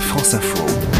France Info.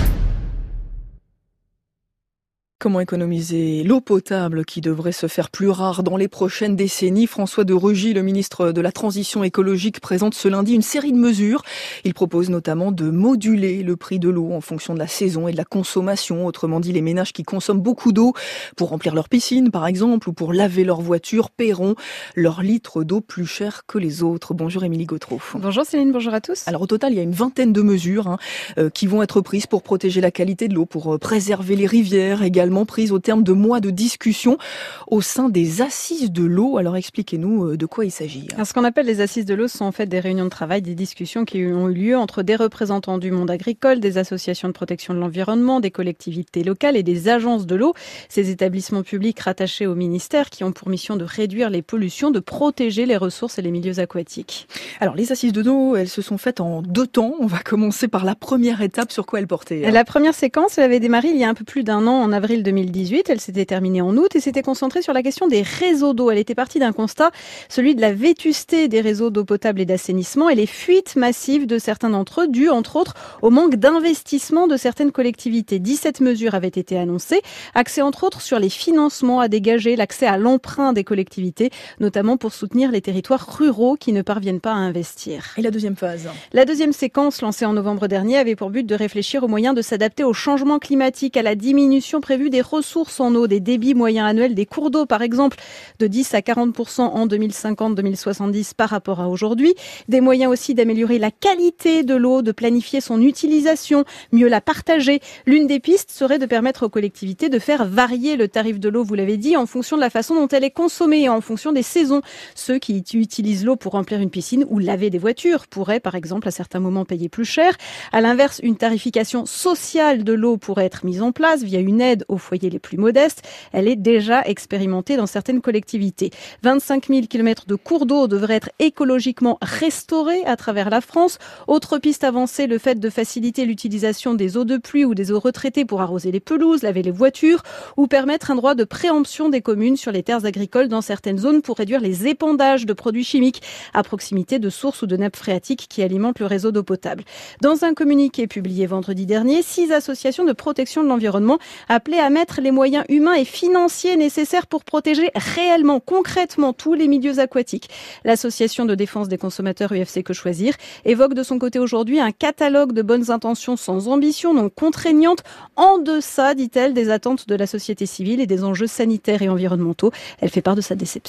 Comment économiser l'eau potable qui devrait se faire plus rare dans les prochaines décennies François de Rugy, le ministre de la Transition écologique, présente ce lundi une série de mesures. Il propose notamment de moduler le prix de l'eau en fonction de la saison et de la consommation. Autrement dit, les ménages qui consomment beaucoup d'eau pour remplir leur piscine, par exemple, ou pour laver leur voiture, paieront leur litre d'eau plus cher que les autres. Bonjour Émilie Gautreau. Bonjour Céline, bonjour à tous. Alors au total, il y a une vingtaine de mesures hein, euh, qui vont être prises pour protéger la qualité de l'eau, pour euh, préserver les rivières également prise au terme de mois de discussions au sein des assises de l'eau. Alors expliquez-nous euh, de quoi il s'agit. Ce qu'on appelle les assises de l'eau sont en fait des réunions de travail, des discussions qui ont eu lieu entre des représentants du monde agricole, des associations de protection de l'environnement, des collectivités locales et des agences de l'eau. Ces établissements publics rattachés au ministère qui ont pour mission de réduire les pollutions, de protéger les ressources et les milieux aquatiques. Alors les assises de l'eau, elles se sont faites en deux temps. On va commencer par la première étape. Sur quoi elles portaient La première séquence, elle avait démarré il y a un peu plus d'un an, en avril 2018. Elle s'était terminée en août et s'était concentrée sur la question des réseaux d'eau. Elle était partie d'un constat, celui de la vétusté des réseaux d'eau potable et d'assainissement et les fuites massives de certains d'entre eux, dues entre autres au manque d'investissement de certaines collectivités. 17 mesures avaient été annoncées, accès entre autres sur les financements à dégager, l'accès à l'emprunt des collectivités, notamment pour soutenir les territoires ruraux qui ne parviennent pas à investir. Et la deuxième phase? La deuxième séquence, lancée en novembre dernier, avait pour but de réfléchir aux moyens de s'adapter au changement climatique, à la diminution prévue des ressources en eau, des débits moyens annuels des cours d'eau, par exemple, de 10 à 40% en 2050-2070 par rapport à aujourd'hui. Des moyens aussi d'améliorer la qualité de l'eau, de planifier son utilisation, mieux la partager. L'une des pistes serait de permettre aux collectivités de faire varier le tarif de l'eau, vous l'avez dit, en fonction de la façon dont elle est consommée et en fonction des saisons. Ceux qui utilisent l'eau pour remplir une piscine ou laver des voitures pourraient, par exemple, à certains moments payer plus cher. À l'inverse, une tarification sociale de l'eau pourrait être mise en place via une aide aux foyers les plus modestes. Elle est déjà expérimentée dans certaines collectivités. 25 000 km de cours d'eau devraient être écologiquement restaurés à travers la France. Autre piste avancée, le fait de faciliter l'utilisation des eaux de pluie ou des eaux retraitées pour arroser les pelouses, laver les voitures ou permettre un droit de préemption des communes sur les terres agricoles dans certaines zones pour réduire les épandages de produits chimiques à proximité de sources ou de nappes phréatiques qui alimentent le réseau d'eau potable. Dans un communiqué publié vendredi dernier, six associations de protection de l'environnement appelaient à mettre les moyens humains et financiers nécessaires pour protéger réellement, concrètement tous les milieux aquatiques. L'association de défense des consommateurs UFC Que Choisir évoque de son côté aujourd'hui un catalogue de bonnes intentions sans ambition, non contraignantes, en deçà, dit-elle, des attentes de la société civile et des enjeux sanitaires et environnementaux. Elle fait part de sa déception.